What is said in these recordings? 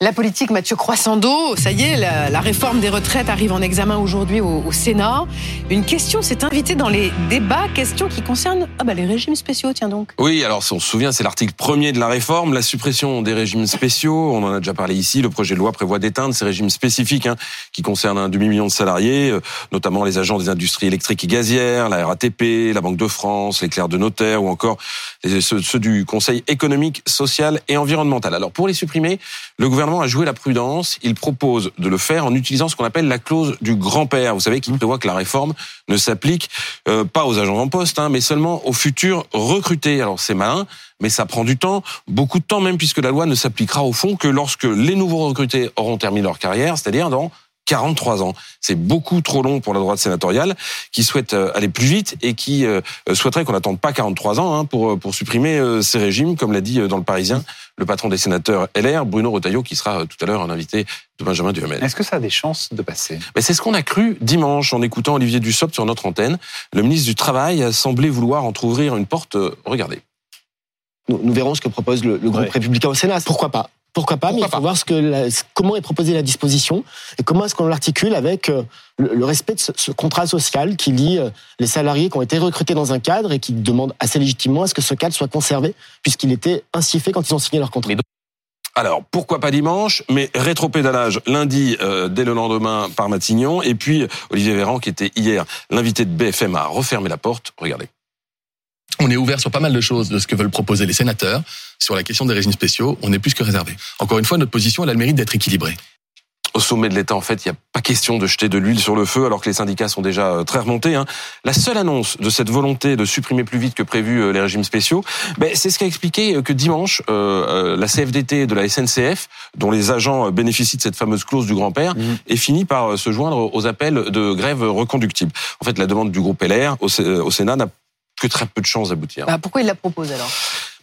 La politique, Mathieu Croissando, ça y est, la, réforme des retraites arrive en examen aujourd'hui au, Sénat. Une question s'est invitée dans les débats, question qui concerne ah bah, les régimes spéciaux, tiens donc. Oui, alors si on se souvient, c'est l'article premier de la réforme, la suppression des régimes spéciaux. On en a déjà parlé ici. Le projet de loi prévoit d'éteindre ces régimes spécifiques hein, qui concernent un demi-million de salariés, euh, notamment les agents des industries électriques et gazières, la RATP, la Banque de France, les clercs de notaire ou encore ceux, ceux du Conseil économique, social et environnemental. Alors pour les supprimer, le gouvernement a joué la prudence. Il propose de le faire en utilisant ce qu'on appelle la clause du grand-père. Vous savez, qui prévoit que la réforme ne s'applique euh, pas aux agents en poste, hein, mais seulement aux futurs recrutés. Alors c'est malin, mais ça prend du temps, beaucoup de temps même, puisque la loi ne s'appliquera au fond que lorsque les nouveaux recrutés auront terminé leur carrière, c'est-à-dire dans 43 ans. C'est beaucoup trop long pour la droite sénatoriale qui souhaite euh, aller plus vite et qui euh, souhaiterait qu'on n'attende pas 43 ans hein, pour, pour supprimer ces régimes, comme l'a dit dans le Parisien le patron des sénateurs LR, Bruno Retailleau, qui sera euh, tout à l'heure un invité de Benjamin Duhamel. Est-ce que ça a des chances de passer? Mais C'est ce qu'on a cru dimanche en écoutant Olivier Dussopt sur notre antenne. Le ministre du Travail a semblé vouloir ouvrir une porte. Euh, regardez. Nous, verrons ce que propose le, groupe républicain au Sénat. Pourquoi pas? Pourquoi pas, mais il faut voir ce que comment est proposée la disposition et comment est-ce qu'on l'articule avec euh, le, respect de ce, contrat social qui lie euh, les salariés qui ont été recrutés dans un cadre et qui demandent assez légitimement à ce que ce cadre soit conservé puisqu'il était ainsi fait quand ils ont signé leur contrat. Alors, pourquoi pas dimanche, mais rétro-pédalage lundi euh, dès le lendemain par Matignon, et puis Olivier Véran, qui était hier l'invité de BFM, a refermé la porte. Regardez. On est ouvert sur pas mal de choses de ce que veulent proposer les sénateurs. Sur la question des régimes spéciaux, on est plus que réservé. Encore une fois, notre position, elle a le mérite d'être équilibrée. Au sommet de l'État, en fait, il n'y a pas question de jeter de l'huile sur le feu, alors que les syndicats sont déjà euh, très remontés. Hein. La seule annonce de cette volonté de supprimer plus vite que prévu euh, les régimes spéciaux, ben, c'est ce qui a expliqué euh, que dimanche, la CFDT de la SNCF, dont les agents bénéficient de cette fameuse clause du grand-père, mmh. est fini par se joindre aux appels de grève reconductible. En fait, la demande du groupe LR au Sénat n'a que très peu de chances d'aboutir. Bah, pourquoi il la propose alors?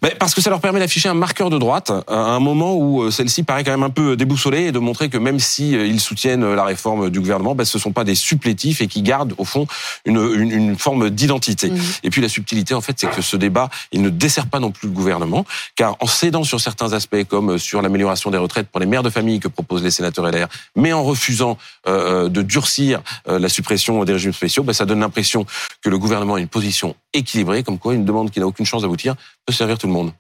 Ben, parce que ça leur permet d'afficher un marqueur de droite à un moment où euh, celle-ci paraît quand même un peu déboussolée et de montrer que même si euh, ils soutiennent euh, la réforme du gouvernement, ben, ce sont pas des supplétifs et qui gardent au fond une, une, une forme d'identité. Mmh. Et puis la subtilité en fait, c'est que ce débat, il ne dessert pas non plus le gouvernement, car en cédant sur certains aspects comme sur l'amélioration des retraites pour les mères de famille que proposent les sénateurs LR, mais en refusant euh, de durcir la suppression des régimes spéciaux, ben, ça donne l'impression que le gouvernement a une position équilibrée, comme quoi une demande qui n'a aucune chance d'aboutir peut servir tout le monde.